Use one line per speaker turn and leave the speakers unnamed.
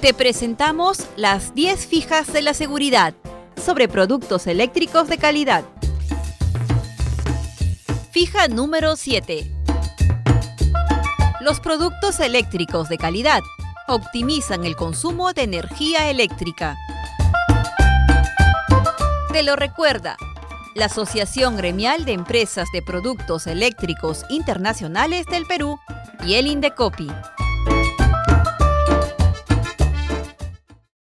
Te presentamos las 10 fijas de la seguridad sobre productos eléctricos de calidad. Fija número 7. Los productos eléctricos de calidad optimizan el consumo de energía eléctrica. Te lo recuerda la Asociación Gremial de Empresas de Productos Eléctricos Internacionales del Perú y el Indecopi.